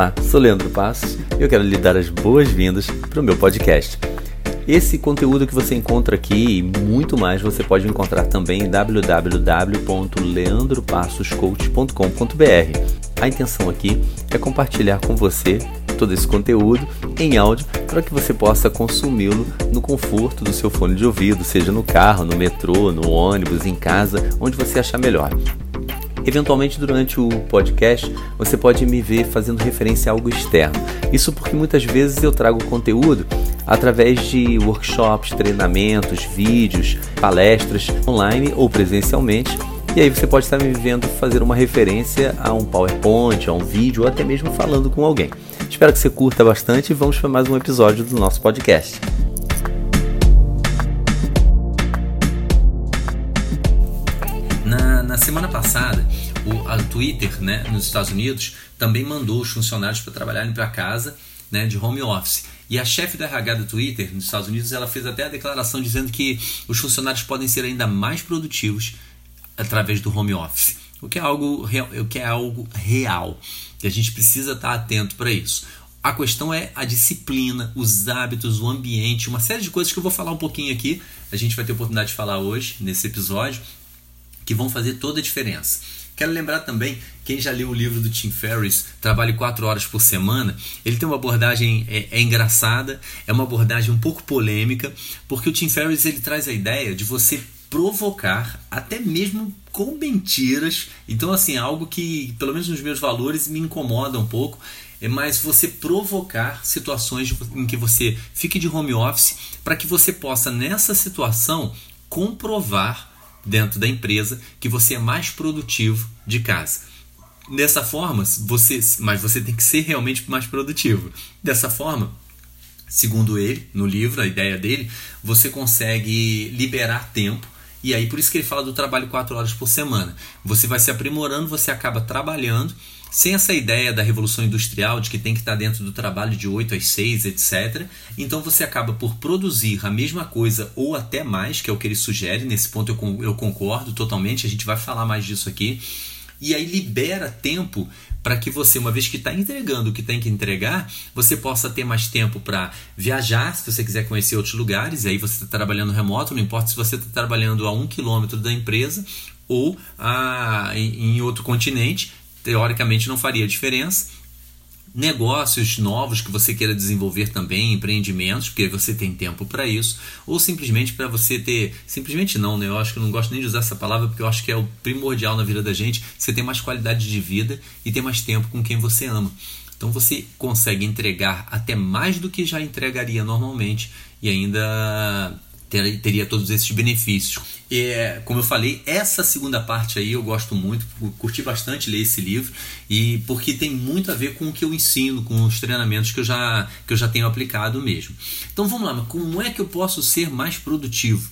Olá, sou Leandro Passos e eu quero lhe dar as boas-vindas para o meu podcast. Esse conteúdo que você encontra aqui e muito mais você pode encontrar também em www.leandropassoscoach.com.br. A intenção aqui é compartilhar com você todo esse conteúdo em áudio para que você possa consumi-lo no conforto do seu fone de ouvido, seja no carro, no metrô, no ônibus, em casa, onde você achar melhor. Eventualmente, durante o podcast, você pode me ver fazendo referência a algo externo. Isso porque muitas vezes eu trago conteúdo através de workshops, treinamentos, vídeos, palestras online ou presencialmente. E aí você pode estar me vendo fazer uma referência a um PowerPoint, a um vídeo ou até mesmo falando com alguém. Espero que você curta bastante e vamos para mais um episódio do nosso podcast. Na, na semana passada, o Twitter, né, nos Estados Unidos, também mandou os funcionários para trabalharem para casa, né, de home office. E a chefe da RH do Twitter nos Estados Unidos, ela fez até a declaração dizendo que os funcionários podem ser ainda mais produtivos através do home office, o que é algo, o que é algo real. E a gente precisa estar atento para isso. A questão é a disciplina, os hábitos, o ambiente, uma série de coisas que eu vou falar um pouquinho aqui. A gente vai ter oportunidade de falar hoje, nesse episódio, que vão fazer toda a diferença. Quero lembrar também, quem já leu o livro do Tim Ferriss, Trabalhe 4 horas por semana, ele tem uma abordagem é, é, engraçada, é uma abordagem um pouco polêmica, porque o Tim Ferriss ele traz a ideia de você provocar, até mesmo com mentiras. Então, assim, é algo que, pelo menos nos meus valores, me incomoda um pouco. É mais você provocar situações em que você fique de home office para que você possa, nessa situação, comprovar dentro da empresa que você é mais produtivo de casa. Dessa forma, você, mas você tem que ser realmente mais produtivo. Dessa forma, segundo ele, no livro, a ideia dele, você consegue liberar tempo e aí por isso que ele fala do trabalho 4 horas por semana. Você vai se aprimorando, você acaba trabalhando sem essa ideia da revolução industrial de que tem que estar dentro do trabalho de 8 às 6, etc. Então você acaba por produzir a mesma coisa ou até mais, que é o que ele sugere. Nesse ponto eu, eu concordo totalmente, a gente vai falar mais disso aqui. E aí libera tempo para que você, uma vez que está entregando o que tem que entregar, você possa ter mais tempo para viajar, se você quiser conhecer outros lugares, e aí você está trabalhando remoto, não importa se você está trabalhando a um quilômetro da empresa ou a, em, em outro continente, teoricamente não faria diferença. Negócios novos que você queira desenvolver também, empreendimentos, porque você tem tempo para isso, ou simplesmente para você ter. Simplesmente não, né? Eu acho que eu não gosto nem de usar essa palavra, porque eu acho que é o primordial na vida da gente. Você ter mais qualidade de vida e ter mais tempo com quem você ama. Então você consegue entregar até mais do que já entregaria normalmente e ainda ter, teria todos esses benefícios. E, como eu falei, essa segunda parte aí eu gosto muito, curti bastante ler esse livro e porque tem muito a ver com o que eu ensino, com os treinamentos que eu já, que eu já tenho aplicado mesmo. Então vamos lá, mas como é que eu posso ser mais produtivo?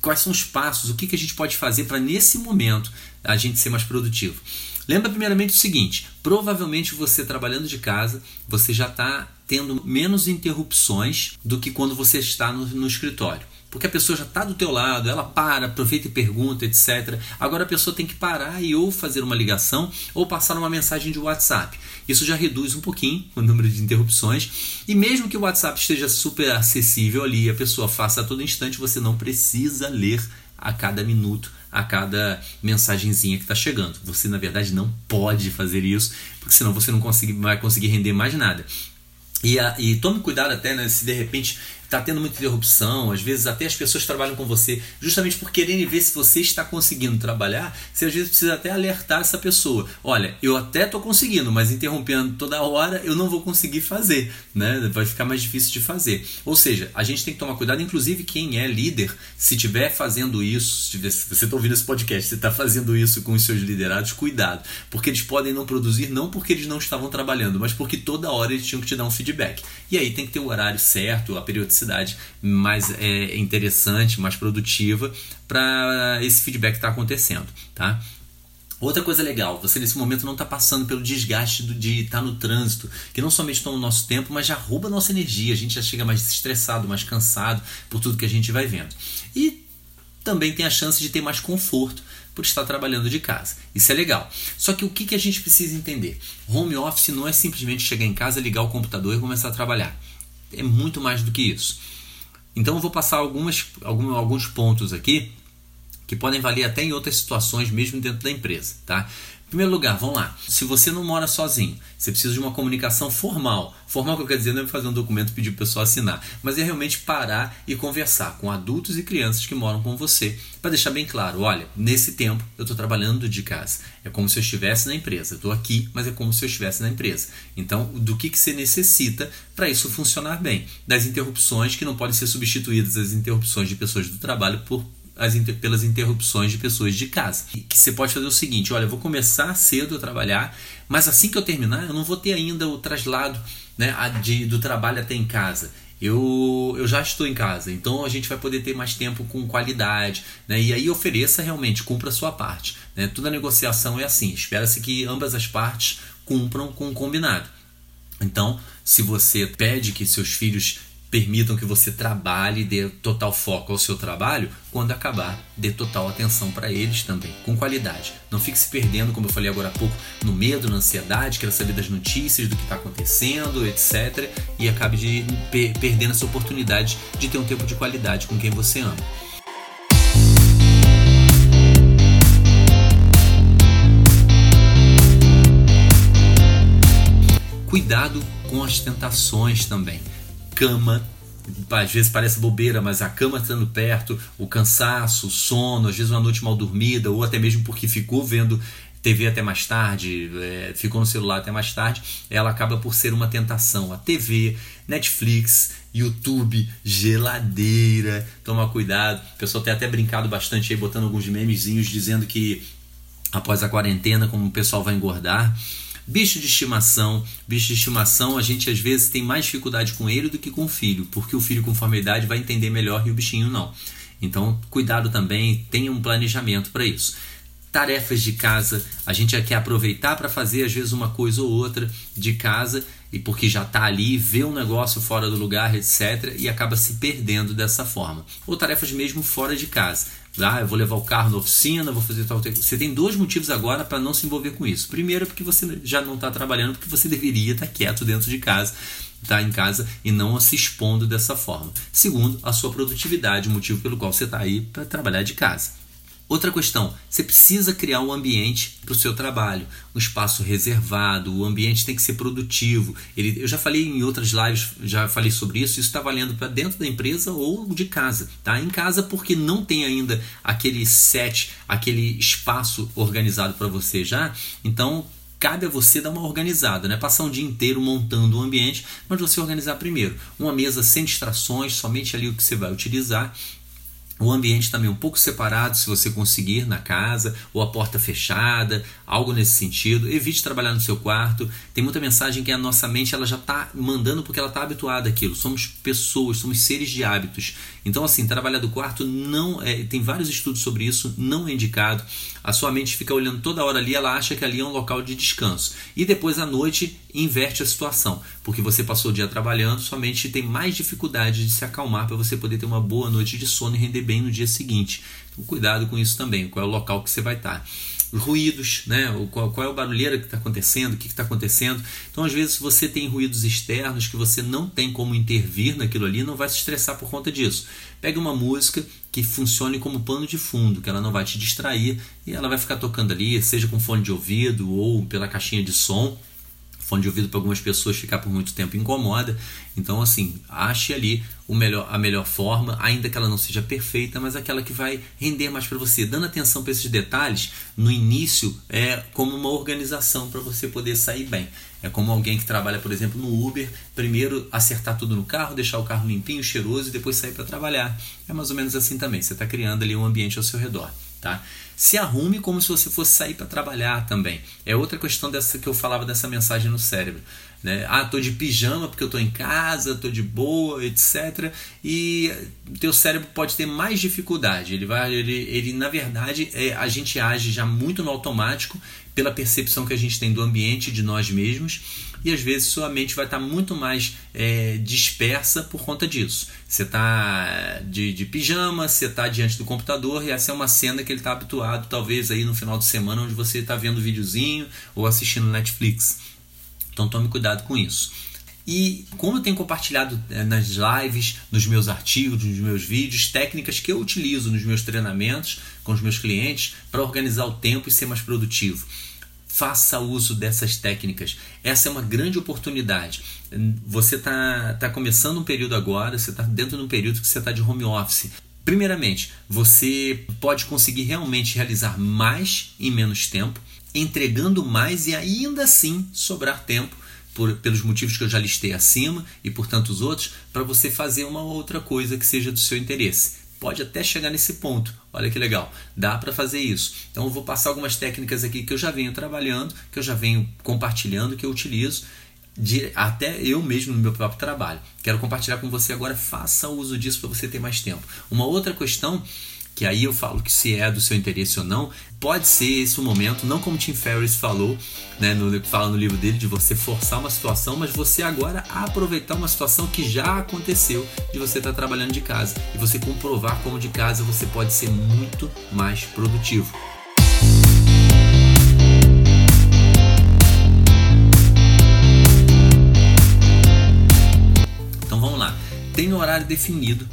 Quais são os passos? O que, que a gente pode fazer para nesse momento a gente ser mais produtivo? Lembra primeiramente o seguinte: provavelmente você trabalhando de casa, você já está tendo menos interrupções do que quando você está no, no escritório porque a pessoa já está do teu lado, ela para, aproveita e pergunta, etc. Agora a pessoa tem que parar e ou fazer uma ligação ou passar uma mensagem de WhatsApp. Isso já reduz um pouquinho o número de interrupções. E mesmo que o WhatsApp esteja super acessível ali, a pessoa faça a todo instante, você não precisa ler a cada minuto, a cada mensagenzinha que está chegando. Você, na verdade, não pode fazer isso, porque senão você não consegue, vai conseguir render mais nada. E, a, e tome cuidado até né, se de repente está tendo muita interrupção, às vezes até as pessoas trabalham com você justamente por quererem ver se você está conseguindo trabalhar, você às vezes precisa até alertar essa pessoa. Olha, eu até estou conseguindo, mas interrompendo toda hora eu não vou conseguir fazer, né? Vai ficar mais difícil de fazer. Ou seja, a gente tem que tomar cuidado, inclusive quem é líder, se estiver fazendo isso, se você está ouvindo esse podcast, se está fazendo isso com os seus liderados, cuidado, porque eles podem não produzir não porque eles não estavam trabalhando, mas porque toda hora eles tinham que te dar um feedback. E aí tem que ter o horário certo, a periodicidade cidade mais é, interessante, mais produtiva para esse feedback estar tá acontecendo, tá? Outra coisa legal, você nesse momento não está passando pelo desgaste de estar tá no trânsito, que não somente toma o nosso tempo, mas já rouba a nossa energia, a gente já chega mais estressado, mais cansado por tudo que a gente vai vendo. E também tem a chance de ter mais conforto, por estar trabalhando de casa. Isso é legal. Só que o que, que a gente precisa entender? Home office não é simplesmente chegar em casa, ligar o computador e começar a trabalhar. É muito mais do que isso. Então eu vou passar algumas, alguns, alguns pontos aqui que podem valer até em outras situações, mesmo dentro da empresa. Tá? Primeiro lugar, vamos lá. Se você não mora sozinho, você precisa de uma comunicação formal. Formal que eu quero dizer não é fazer um documento e pedir para o pessoal assinar, mas é realmente parar e conversar com adultos e crianças que moram com você, para deixar bem claro, olha, nesse tempo eu estou trabalhando de casa. É como se eu estivesse na empresa. Estou aqui, mas é como se eu estivesse na empresa. Então, do que, que você necessita para isso funcionar bem? Das interrupções que não podem ser substituídas, as interrupções de pessoas do trabalho por as inter, pelas interrupções de pessoas de casa. E que você pode fazer o seguinte: olha, eu vou começar cedo a trabalhar, mas assim que eu terminar, eu não vou ter ainda o traslado né, de, do trabalho até em casa. Eu, eu já estou em casa, então a gente vai poder ter mais tempo com qualidade, né? E aí ofereça realmente, cumpra a sua parte. Né? Toda negociação é assim, espera-se que ambas as partes cumpram com o combinado. Então, se você pede que seus filhos permitam que você trabalhe, dê total foco ao seu trabalho, quando acabar, dê total atenção para eles também, com qualidade. Não fique se perdendo, como eu falei agora há pouco, no medo, na ansiedade, queira saber das notícias, do que está acontecendo, etc. E acabe de per perdendo essa oportunidade de ter um tempo de qualidade com quem você ama. Cuidado com as tentações também cama. Às vezes parece bobeira, mas a cama estando perto, o cansaço, o sono, às vezes uma noite mal dormida, ou até mesmo porque ficou vendo TV até mais tarde, é, ficou no celular até mais tarde, ela acaba por ser uma tentação. A TV, Netflix, YouTube, geladeira, toma cuidado. O pessoal tem até brincado bastante aí, botando alguns memezinhos dizendo que após a quarentena, como o pessoal vai engordar. Bicho de estimação. Bicho de estimação, a gente às vezes tem mais dificuldade com ele do que com o filho, porque o filho, conforme a idade, vai entender melhor e o bichinho não. Então, cuidado também, tenha um planejamento para isso. Tarefas de casa, a gente quer aproveitar para fazer às vezes uma coisa ou outra de casa e porque já está ali, vê um negócio fora do lugar, etc., e acaba se perdendo dessa forma. Ou tarefas mesmo fora de casa. Ah, eu vou levar o carro na oficina, vou fazer tal. Você tem dois motivos agora para não se envolver com isso. Primeiro, porque você já não está trabalhando, porque você deveria estar tá quieto dentro de casa, estar tá em casa e não se expondo dessa forma. Segundo, a sua produtividade, o motivo pelo qual você está aí para trabalhar de casa. Outra questão, você precisa criar um ambiente para o seu trabalho, um espaço reservado, o ambiente tem que ser produtivo. Ele, eu já falei em outras lives, já falei sobre isso, isso está valendo para dentro da empresa ou de casa. Tá? Em casa porque não tem ainda aquele set, aquele espaço organizado para você já, então cabe a você dar uma organizada, né? Passar um dia inteiro montando o um ambiente, mas você organizar primeiro. Uma mesa sem distrações, somente ali o que você vai utilizar o ambiente também um pouco separado, se você conseguir, na casa, ou a porta fechada, algo nesse sentido. Evite trabalhar no seu quarto. Tem muita mensagem que a nossa mente ela já está mandando porque ela está habituada àquilo. Somos pessoas, somos seres de hábitos. Então, assim, trabalhar do quarto não é. Tem vários estudos sobre isso, não é indicado. A sua mente fica olhando toda hora ali, ela acha que ali é um local de descanso. E depois à noite inverte a situação, porque você passou o dia trabalhando, sua mente tem mais dificuldade de se acalmar para você poder ter uma boa noite de sono e render bem no dia seguinte. Então, cuidado com isso também, qual é o local que você vai estar ruídos, né? qual, qual é o barulheira que está acontecendo, o que está acontecendo. Então, às vezes, você tem ruídos externos que você não tem como intervir naquilo ali, não vai se estressar por conta disso. Pegue uma música que funcione como pano de fundo, que ela não vai te distrair e ela vai ficar tocando ali, seja com fone de ouvido ou pela caixinha de som fone de ouvido para algumas pessoas ficar por muito tempo incomoda. Então, assim, ache ali o melhor, a melhor forma, ainda que ela não seja perfeita, mas aquela que vai render mais para você. Dando atenção para esses detalhes, no início é como uma organização para você poder sair bem. É como alguém que trabalha, por exemplo, no Uber, primeiro acertar tudo no carro, deixar o carro limpinho, cheiroso e depois sair para trabalhar. É mais ou menos assim também. Você está criando ali um ambiente ao seu redor. Tá? Se arrume como se você fosse sair para trabalhar também. É outra questão dessa que eu falava dessa mensagem no cérebro. Né? Ah, tô de pijama porque eu tô em casa, tô de boa, etc. E teu cérebro pode ter mais dificuldade. Ele vai, ele, ele na verdade, é, a gente age já muito no automático pela percepção que a gente tem do ambiente, de nós mesmos, e às vezes sua mente vai estar muito mais é, dispersa por conta disso. Você está de, de pijama, você está diante do computador e essa é uma cena que ele está habituado, talvez aí no final de semana, onde você está vendo videozinho ou assistindo Netflix. Então tome cuidado com isso. E como eu tenho compartilhado é, nas lives, nos meus artigos, nos meus vídeos, técnicas que eu utilizo nos meus treinamentos com os meus clientes para organizar o tempo e ser mais produtivo. Faça uso dessas técnicas. Essa é uma grande oportunidade. Você está tá começando um período agora, você está dentro de um período que você está de home office. Primeiramente, você pode conseguir realmente realizar mais em menos tempo, entregando mais e ainda assim sobrar tempo por, pelos motivos que eu já listei acima e por tantos outros, para você fazer uma outra coisa que seja do seu interesse pode até chegar nesse ponto. Olha que legal, dá para fazer isso. Então eu vou passar algumas técnicas aqui que eu já venho trabalhando, que eu já venho compartilhando, que eu utilizo de, até eu mesmo no meu próprio trabalho. Quero compartilhar com você agora, faça uso disso para você ter mais tempo. Uma outra questão que aí eu falo que se é do seu interesse ou não, pode ser esse o momento, não como Tim Ferriss falou, né, no, fala no livro dele, de você forçar uma situação, mas você agora aproveitar uma situação que já aconteceu, de você estar tá trabalhando de casa e você comprovar como de casa você pode ser muito mais produtivo. Então vamos lá, tem horário definido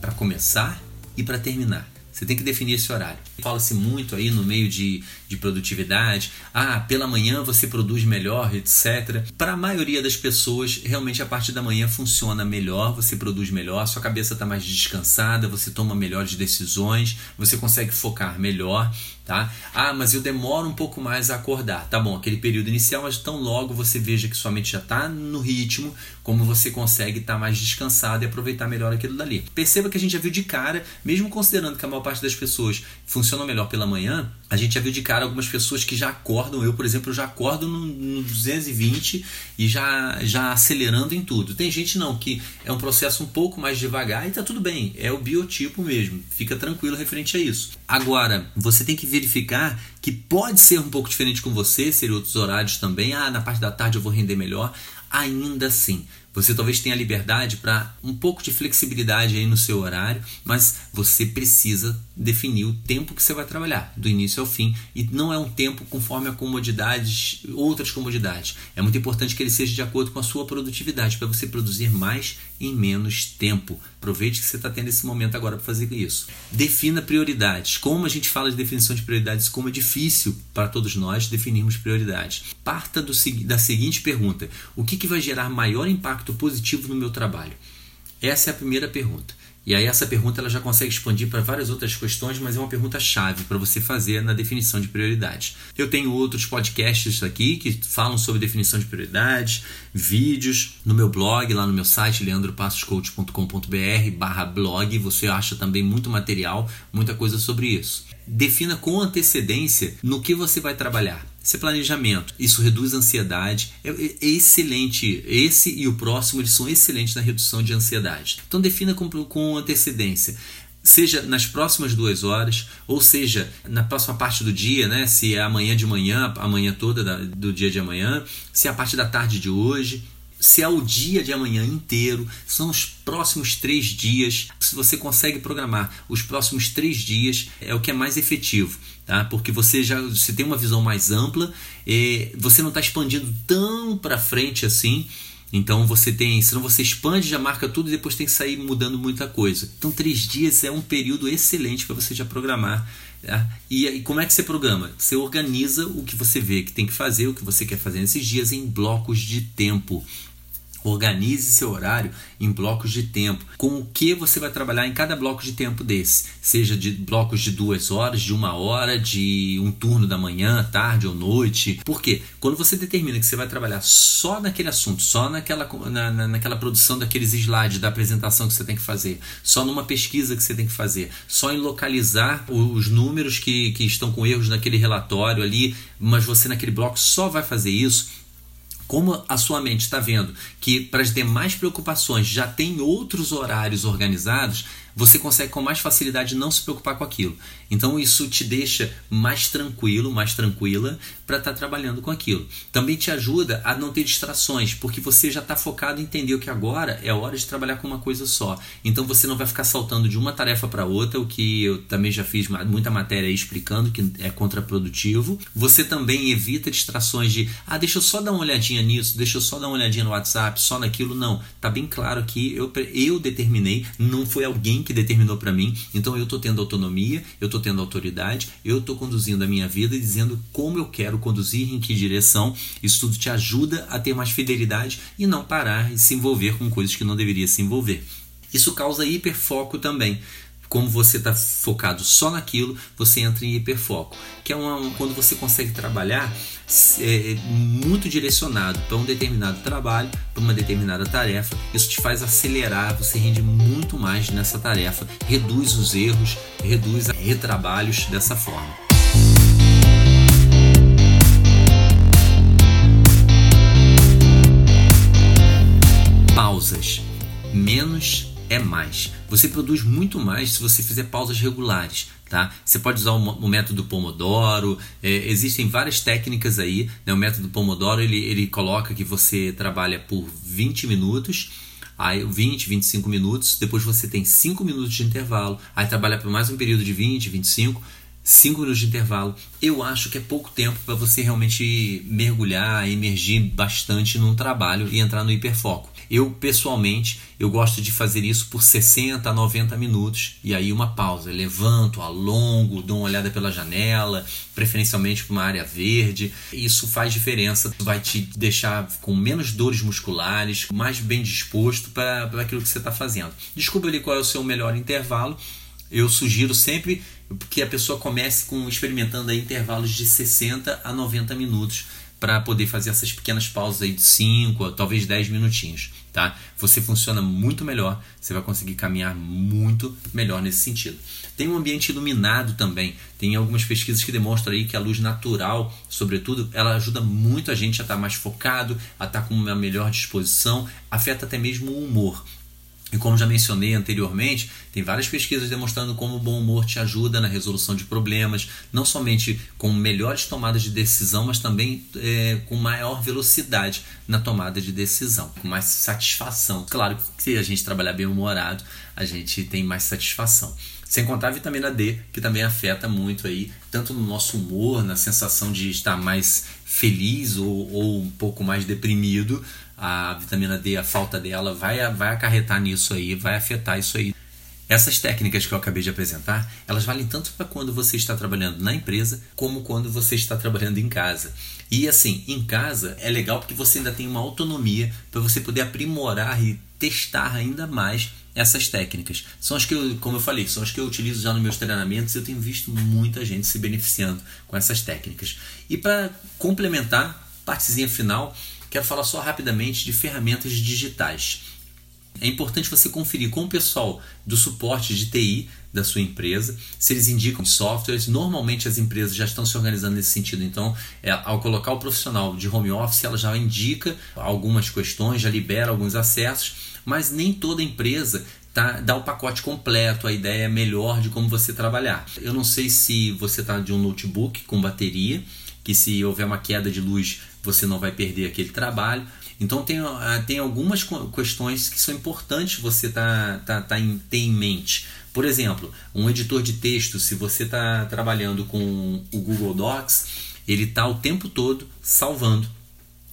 para começar e para terminar. Você tem que definir esse horário. Fala-se muito aí no meio de, de produtividade. Ah, pela manhã você produz melhor, etc. Para a maioria das pessoas, realmente a parte da manhã funciona melhor, você produz melhor, sua cabeça está mais descansada, você toma melhores decisões, você consegue focar melhor tá? Ah, mas eu demoro um pouco mais a acordar. Tá bom, aquele período inicial, mas tão logo você veja que sua mente já está no ritmo, como você consegue estar tá mais descansado e aproveitar melhor aquilo dali. Perceba que a gente já viu de cara, mesmo considerando que a maior parte das pessoas funcionam melhor pela manhã, a gente já viu de cara algumas pessoas que já acordam. Eu, por exemplo, já acordo no, no 220 e já, já acelerando em tudo. Tem gente não, que é um processo um pouco mais devagar e tá tudo bem. É o biotipo mesmo. Fica tranquilo referente a isso. Agora, você tem que verificar que pode ser um pouco diferente com você, ser outros horários também. Ah, na parte da tarde eu vou render melhor. Ainda assim, você talvez tenha liberdade para um pouco de flexibilidade aí no seu horário, mas você precisa definir o tempo que você vai trabalhar, do início ao fim, e não é um tempo conforme a comodidades, outras comodidades. É muito importante que ele seja de acordo com a sua produtividade, para você produzir mais em menos tempo. Aproveite que você está tendo esse momento agora para fazer isso. Defina prioridades. Como a gente fala de definição de prioridades, como é difícil para todos nós definirmos prioridades. Parta do, da seguinte pergunta: o que, que vai gerar maior impacto positivo no meu trabalho? Essa é a primeira pergunta. E aí essa pergunta ela já consegue expandir para várias outras questões, mas é uma pergunta chave para você fazer na definição de prioridades. Eu tenho outros podcasts aqui que falam sobre definição de prioridades, vídeos no meu blog, lá no meu site leandropassoscoach.com.br barra blog, você acha também muito material, muita coisa sobre isso. Defina com antecedência no que você vai trabalhar. Esse planejamento, isso reduz a ansiedade, é, é, excelente. Esse e o próximo eles são excelentes na redução de ansiedade. Então defina com, com antecedência seja nas próximas duas horas, ou seja, na próxima parte do dia, né? Se é amanhã de manhã, amanhã toda da, do dia de amanhã, se é a parte da tarde de hoje, se é o dia de amanhã inteiro, são os próximos três dias. Se você consegue programar os próximos três dias, é o que é mais efetivo, tá? Porque você já você tem uma visão mais ampla, e você não está expandindo tão para frente assim. Então você tem, senão você expande, já marca tudo e depois tem que sair mudando muita coisa. Então três dias é um período excelente para você já programar. Tá? E, e como é que você programa? Você organiza o que você vê que tem que fazer, o que você quer fazer nesses dias em blocos de tempo. Organize seu horário em blocos de tempo. Com o que você vai trabalhar em cada bloco de tempo desse? Seja de blocos de duas horas, de uma hora, de um turno da manhã, tarde ou noite. Por quê? Quando você determina que você vai trabalhar só naquele assunto, só naquela, na, na, naquela produção daqueles slides da apresentação que você tem que fazer, só numa pesquisa que você tem que fazer, só em localizar os números que, que estão com erros naquele relatório ali, mas você naquele bloco só vai fazer isso como a sua mente está vendo que para as demais preocupações já tem outros horários organizados, você consegue com mais facilidade não se preocupar com aquilo. Então isso te deixa mais tranquilo, mais tranquila para estar tá trabalhando com aquilo. Também te ajuda a não ter distrações, porque você já está focado em entender que agora é hora de trabalhar com uma coisa só. Então você não vai ficar saltando de uma tarefa para outra, o que eu também já fiz muita matéria aí explicando que é contraprodutivo. Você também evita distrações de, ah, deixa eu só dar uma olhadinha nisso, deixa eu só dar uma olhadinha no WhatsApp, só naquilo. Não, tá bem claro que eu, eu determinei, não foi alguém que determinou para mim. Então eu estou tendo autonomia, eu estou tendo autoridade, eu estou conduzindo a minha vida e dizendo como eu quero conduzir, em que direção. Isso tudo te ajuda a ter mais fidelidade e não parar e se envolver com coisas que não deveria se envolver. Isso causa hiperfoco também como você está focado só naquilo, você entra em hiperfoco, que é uma, quando você consegue trabalhar é, muito direcionado para um determinado trabalho, para uma determinada tarefa. Isso te faz acelerar, você rende muito mais nessa tarefa, reduz os erros, reduz retrabalhos dessa forma. Pausas. Menos é mais. Você produz muito mais se você fizer pausas regulares. Tá? Você pode usar o, método Pomodoro, é, existem várias técnicas aí. Né? O método Pomodoro ele, ele coloca que você trabalha por 20 minutos, aí 20, 25 minutos, depois você tem 5 minutos de intervalo, aí trabalha por mais um período de 20, 25 5 minutos de intervalo. Eu acho que é pouco tempo para você realmente mergulhar, emergir bastante num trabalho e entrar no hiperfoco. Eu, pessoalmente, eu gosto de fazer isso por 60 a 90 minutos e aí uma pausa. Eu levanto, alongo, dou uma olhada pela janela, preferencialmente para uma área verde. Isso faz diferença, vai te deixar com menos dores musculares, mais bem disposto para aquilo que você está fazendo. Descubra ali qual é o seu melhor intervalo. Eu sugiro sempre que a pessoa comece com experimentando intervalos de 60 a 90 minutos para poder fazer essas pequenas pausas aí de 5, talvez 10 minutinhos, tá? Você funciona muito melhor, você vai conseguir caminhar muito melhor nesse sentido. Tem um ambiente iluminado também, tem algumas pesquisas que demonstram aí que a luz natural, sobretudo, ela ajuda muito a gente a estar tá mais focado, a estar tá com uma melhor disposição, afeta até mesmo o humor. E como já mencionei anteriormente, tem várias pesquisas demonstrando como o bom humor te ajuda na resolução de problemas, não somente com melhores tomadas de decisão, mas também é, com maior velocidade na tomada de decisão, com mais satisfação. Claro que se a gente trabalhar bem humorado, a gente tem mais satisfação. Sem contar a vitamina D, que também afeta muito aí, tanto no nosso humor, na sensação de estar mais feliz ou, ou um pouco mais deprimido, a vitamina D, a falta dela, vai, vai acarretar nisso aí, vai afetar isso aí. Essas técnicas que eu acabei de apresentar, elas valem tanto para quando você está trabalhando na empresa, como quando você está trabalhando em casa. E assim, em casa é legal porque você ainda tem uma autonomia para você poder aprimorar e testar ainda mais essas técnicas. São as que eu, como eu falei, são as que eu utilizo já nos meus treinamentos e eu tenho visto muita gente se beneficiando com essas técnicas. E para complementar, partezinha final, quero falar só rapidamente de ferramentas digitais. É importante você conferir com o pessoal do suporte de TI da sua empresa, se eles indicam softwares. Normalmente as empresas já estão se organizando nesse sentido. Então, é, ao colocar o profissional de home office, ela já indica algumas questões, já libera alguns acessos, mas nem toda empresa tá, dá o pacote completo, a ideia é melhor de como você trabalhar. Eu não sei se você está de um notebook com bateria, que se houver uma queda de luz você não vai perder aquele trabalho. Então tem, ah, tem algumas questões que são importantes você tá, tá, tá em, ter em mente. Por exemplo, um editor de texto, se você está trabalhando com o Google Docs, ele está o tempo todo salvando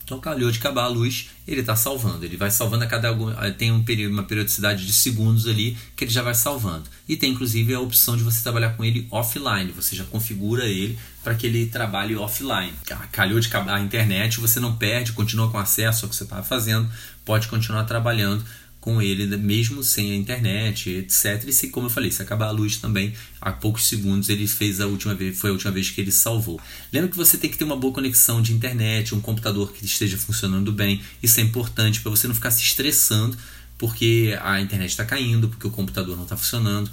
então calhou de acabar a luz, ele está salvando. Ele vai salvando a cada algum. Tem um período, uma periodicidade de segundos ali que ele já vai salvando. E tem inclusive a opção de você trabalhar com ele offline. Você já configura ele para que ele trabalhe offline. Calhou de acabar a internet, você não perde, continua com acesso ao que você estava fazendo, pode continuar trabalhando com ele, mesmo sem a internet, etc. E se, como eu falei, se acabar a luz também, há poucos segundos ele fez a última vez, foi a última vez que ele salvou. Lembra que você tem que ter uma boa conexão de internet, um computador que esteja funcionando bem. Isso é importante para você não ficar se estressando porque a internet está caindo, porque o computador não está funcionando.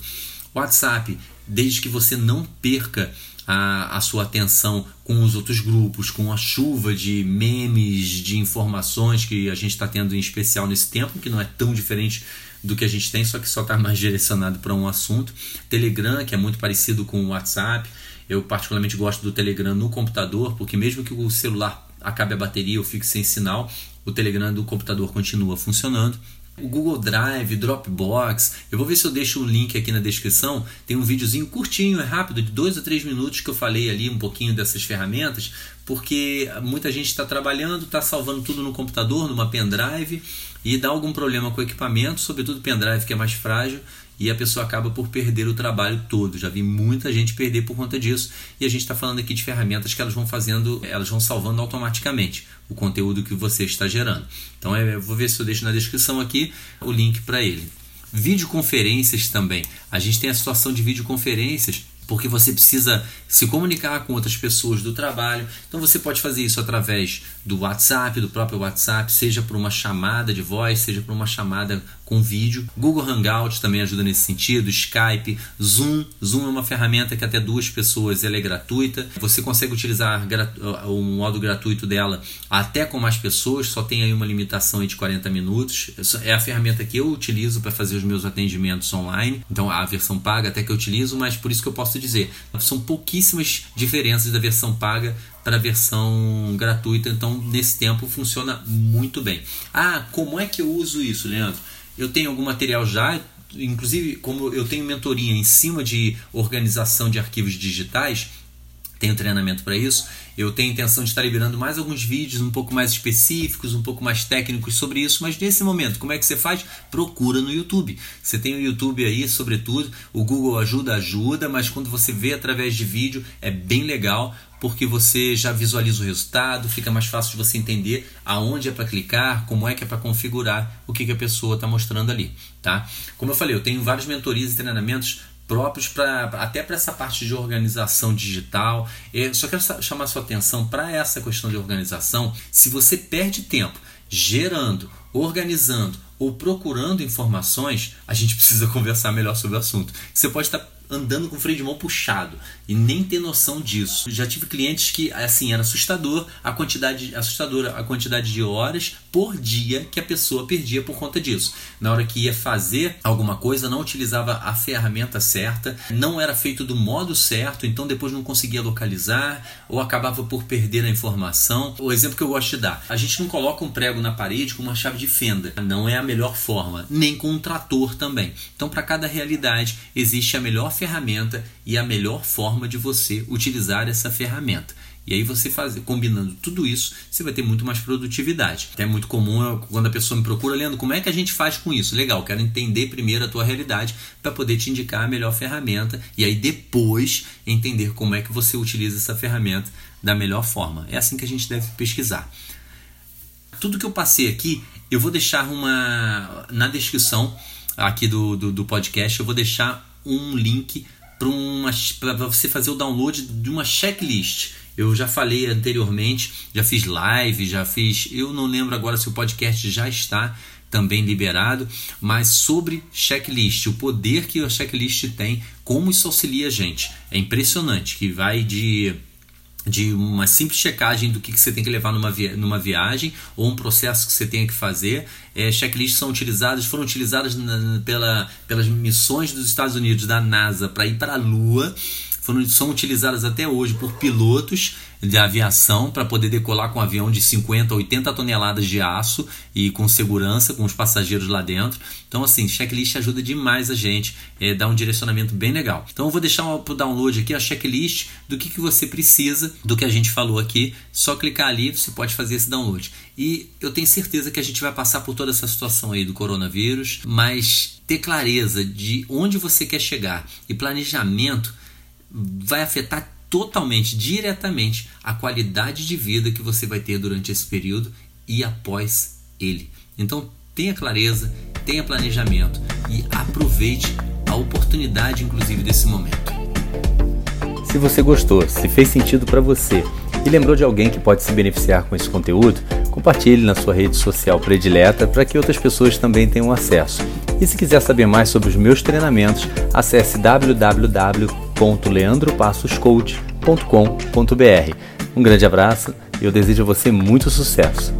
WhatsApp, desde que você não perca a, a sua atenção com os outros grupos, com a chuva de memes, de informações que a gente está tendo em especial nesse tempo, que não é tão diferente do que a gente tem, só que só está mais direcionado para um assunto. Telegram, que é muito parecido com o WhatsApp. Eu particularmente gosto do Telegram no computador, porque mesmo que o celular acabe a bateria ou fique sem sinal, o Telegram do computador continua funcionando. O Google Drive, Dropbox, eu vou ver se eu deixo o link aqui na descrição. Tem um videozinho curtinho, é rápido, de dois a três minutos que eu falei ali um pouquinho dessas ferramentas, porque muita gente está trabalhando, está salvando tudo no computador, numa pendrive, e dá algum problema com o equipamento, sobretudo pendrive que é mais frágil, e a pessoa acaba por perder o trabalho todo. Já vi muita gente perder por conta disso, e a gente está falando aqui de ferramentas que elas vão fazendo, elas vão salvando automaticamente o conteúdo que você está gerando. Então é, eu vou ver se eu deixo na descrição aqui o link para ele. Videoconferências também. A gente tem a situação de videoconferências porque você precisa se comunicar com outras pessoas do trabalho. Então você pode fazer isso através do WhatsApp, do próprio WhatsApp, seja por uma chamada de voz, seja por uma chamada com vídeo. Google Hangouts também ajuda nesse sentido, Skype, Zoom. Zoom é uma ferramenta que até duas pessoas ela é gratuita. Você consegue utilizar o modo gratuito dela até com mais pessoas, só tem aí uma limitação de 40 minutos. É a ferramenta que eu utilizo para fazer os meus atendimentos online. Então a versão paga até que eu utilizo, mas por isso que eu posso dizer, são pouquíssimas diferenças da versão paga para a versão gratuita, então nesse tempo funciona muito bem. Ah, como é que eu uso isso, Leandro? Eu tenho algum material já, inclusive como eu tenho mentoria em cima de organização de arquivos digitais, tenho treinamento para isso. Eu tenho intenção de estar liberando mais alguns vídeos um pouco mais específicos, um pouco mais técnicos sobre isso, mas nesse momento, como é que você faz? Procura no YouTube. Você tem o YouTube aí, sobretudo, o Google ajuda, ajuda, mas quando você vê através de vídeo é bem legal, porque você já visualiza o resultado, fica mais fácil de você entender aonde é para clicar, como é que é para configurar o que, que a pessoa está mostrando ali, tá? Como eu falei, eu tenho vários mentorias e treinamentos próprios para até para essa parte de organização digital. Eu só quero chamar sua atenção para essa questão de organização. Se você perde tempo gerando, organizando ou procurando informações, a gente precisa conversar melhor sobre o assunto. Você pode estar andando com o freio de mão puxado e nem ter noção disso. Já tive clientes que assim era assustador a quantidade assustadora a quantidade de horas por dia que a pessoa perdia por conta disso. Na hora que ia fazer alguma coisa, não utilizava a ferramenta certa, não era feito do modo certo, então depois não conseguia localizar ou acabava por perder a informação. O exemplo que eu gosto de dar: a gente não coloca um prego na parede com uma chave de fenda, não é a melhor forma, nem com um trator também. Então, para cada realidade existe a melhor ferramenta e a melhor forma de você utilizar essa ferramenta. E aí você faz, combinando tudo isso, você vai ter muito mais produtividade. É muito comum quando a pessoa me procura, Leandro, como é que a gente faz com isso? Legal, quero entender primeiro a tua realidade para poder te indicar a melhor ferramenta e aí depois entender como é que você utiliza essa ferramenta da melhor forma. É assim que a gente deve pesquisar. Tudo que eu passei aqui, eu vou deixar uma na descrição aqui do, do, do podcast, eu vou deixar um link para você fazer o download de uma checklist. Eu já falei anteriormente, já fiz live, já fiz. Eu não lembro agora se o podcast já está também liberado, mas sobre checklist, o poder que a checklist tem, como isso auxilia a gente. É impressionante, que vai de de uma simples checagem do que, que você tem que levar numa, via numa viagem ou um processo que você tenha que fazer. É, checklists são utilizadas, foram utilizadas na, pela, pelas missões dos Estados Unidos, da NASA, para ir para a Lua. Foram, são utilizadas até hoje por pilotos de aviação para poder decolar com um avião de 50 a 80 toneladas de aço e com segurança, com os passageiros lá dentro. Então, assim, checklist ajuda demais a gente, é, dá um direcionamento bem legal. Então, eu vou deixar para o download aqui a checklist do que, que você precisa, do que a gente falou aqui. Só clicar ali, você pode fazer esse download. E eu tenho certeza que a gente vai passar por toda essa situação aí do coronavírus, mas ter clareza de onde você quer chegar e planejamento vai afetar totalmente, diretamente, a qualidade de vida que você vai ter durante esse período e após ele. Então, tenha clareza, tenha planejamento e aproveite a oportunidade, inclusive, desse momento. Se você gostou, se fez sentido para você e lembrou de alguém que pode se beneficiar com esse conteúdo, compartilhe na sou rede social predileta para que outras pessoas também tenham acesso. E se quiser saber mais sobre os meus treinamentos, acesse www www.leandropassoscoach.com Um grande abraço e eu desejo a você muito sucesso.